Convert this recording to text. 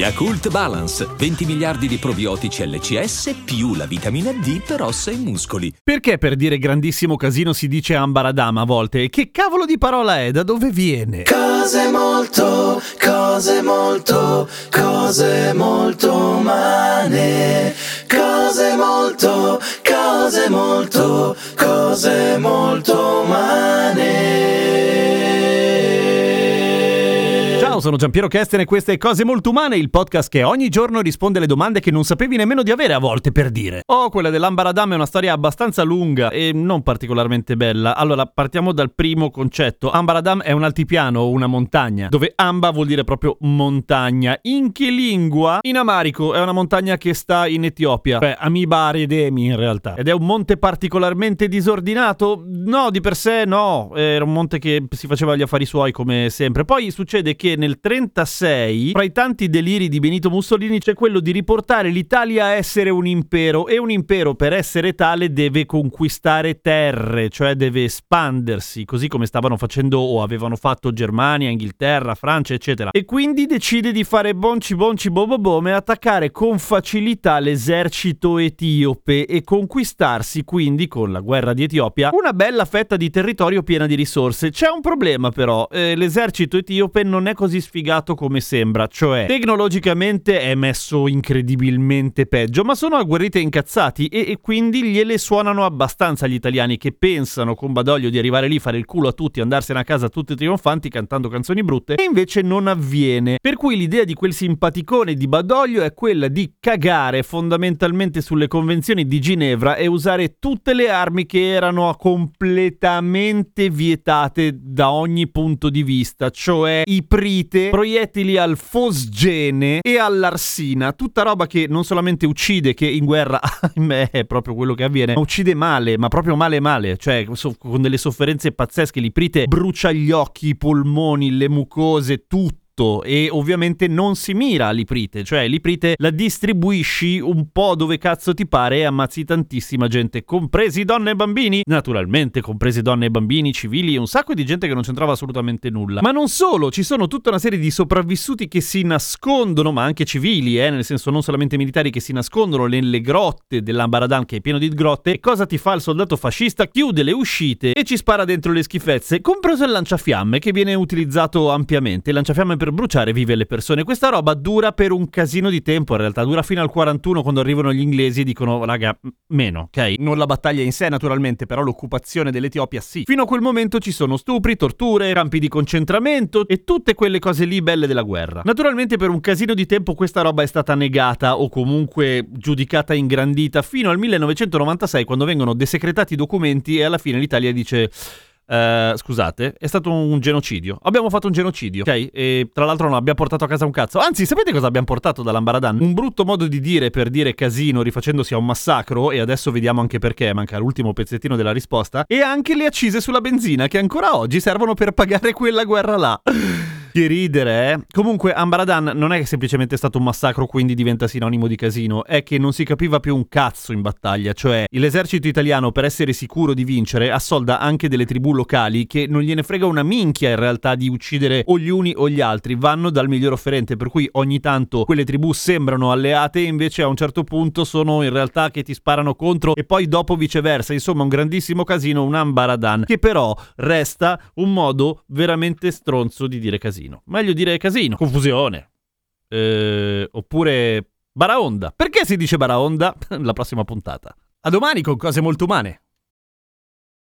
Yakult Balance, 20 miliardi di probiotici LCS più la vitamina D per ossa e muscoli. Perché per dire grandissimo casino si dice ambaradam a volte? Che cavolo di parola è? Da dove viene? Cose molto, cose molto, cose molto umane. Cose molto, cose molto, cose molto umane. Ciao, sono Giampiero Kesten e queste Cose Molto Umane, il podcast che ogni giorno risponde alle domande che non sapevi nemmeno di avere a volte per dire. Oh, quella dell'Ambaradam è una storia abbastanza lunga e non particolarmente bella. Allora, partiamo dal primo concetto. Ambaradam è un altipiano o una montagna, dove Amba vuol dire proprio montagna. In che lingua? In amarico, è una montagna che sta in Etiopia. Beh, Amiba Edemi in realtà. Ed è un monte particolarmente disordinato? No, di per sé no. Era un monte che si faceva gli affari suoi come sempre. Poi succede che nel 36, fra i tanti deliri di Benito Mussolini c'è quello di riportare l'Italia a essere un impero e un impero per essere tale deve conquistare terre, cioè deve espandersi, così come stavano facendo o avevano fatto Germania, Inghilterra, Francia, eccetera. E quindi decide di fare bonci bonci bobo bom e attaccare con facilità l'esercito etiope e conquistarsi quindi con la guerra di Etiopia una bella fetta di territorio piena di risorse. C'è un problema però, eh, l'esercito etiope non è così sfigato come sembra, cioè tecnologicamente è messo incredibilmente peggio, ma sono agguerriti e incazzati e, e quindi gliele suonano abbastanza gli italiani che pensano con Badoglio di arrivare lì, fare il culo a tutti, andarsene a casa tutti trionfanti cantando canzoni brutte e invece non avviene. Per cui l'idea di quel simpaticone di Badoglio è quella di cagare fondamentalmente sulle convenzioni di Ginevra e usare tutte le armi che erano completamente vietate da ogni punto di vista, cioè i prite, proiettili al fosgene e all'arsina, tutta roba che non solamente uccide, che in guerra, ahimè, è proprio quello che avviene, ma uccide male, ma proprio male male, cioè con delle sofferenze pazzesche, l'iprite brucia gli occhi, i polmoni, le mucose, tutto e ovviamente non si mira all'iprite, cioè l'iprite la distribuisci un po' dove cazzo ti pare e ammazzi tantissima gente, compresi donne e bambini, naturalmente compresi donne e bambini, civili e un sacco di gente che non c'entrava assolutamente nulla. Ma non solo, ci sono tutta una serie di sopravvissuti che si nascondono, ma anche civili, eh, nel senso non solamente militari che si nascondono nelle grotte dell'Ambaradan che è pieno di grotte. E cosa ti fa il soldato fascista? Chiude le uscite e ci spara dentro le schifezze, compreso il lanciafiamme che viene utilizzato ampiamente. Il lanciafiamme per bruciare vive le persone. Questa roba dura per un casino di tempo, in realtà dura fino al 41 quando arrivano gli inglesi e dicono raga, meno, ok? Non la battaglia in sé naturalmente, però l'occupazione dell'Etiopia sì. Fino a quel momento ci sono stupri, torture, campi di concentramento e tutte quelle cose lì belle della guerra. Naturalmente per un casino di tempo questa roba è stata negata o comunque giudicata ingrandita fino al 1996 quando vengono desecretati i documenti e alla fine l'Italia dice eh, scusate, è stato un genocidio. Abbiamo fatto un genocidio, ok? E tra l'altro non abbiamo portato a casa un cazzo. Anzi, sapete cosa abbiamo portato dall'Ambaradan? Un brutto modo di dire per dire casino rifacendosi a un massacro, e adesso vediamo anche perché, manca l'ultimo pezzettino della risposta, e anche le accise sulla benzina che ancora oggi servono per pagare quella guerra là. Che ridere, eh? Comunque, Ambaradan non è che semplicemente stato un massacro, quindi diventa sinonimo di casino, è che non si capiva più un cazzo in battaglia. Cioè, l'esercito italiano, per essere sicuro di vincere, assolda anche delle tribù locali che non gliene frega una minchia in realtà di uccidere o gli uni o gli altri, vanno dal miglior offerente. Per cui ogni tanto quelle tribù sembrano alleate, invece a un certo punto sono in realtà che ti sparano contro, e poi dopo viceversa. Insomma, un grandissimo casino, un Ambaradan, che però resta un modo veramente stronzo di dire casino. Meglio dire casino, confusione. Eh, oppure baraonda. Perché si dice baraonda? La prossima puntata. A domani con cose molto umane.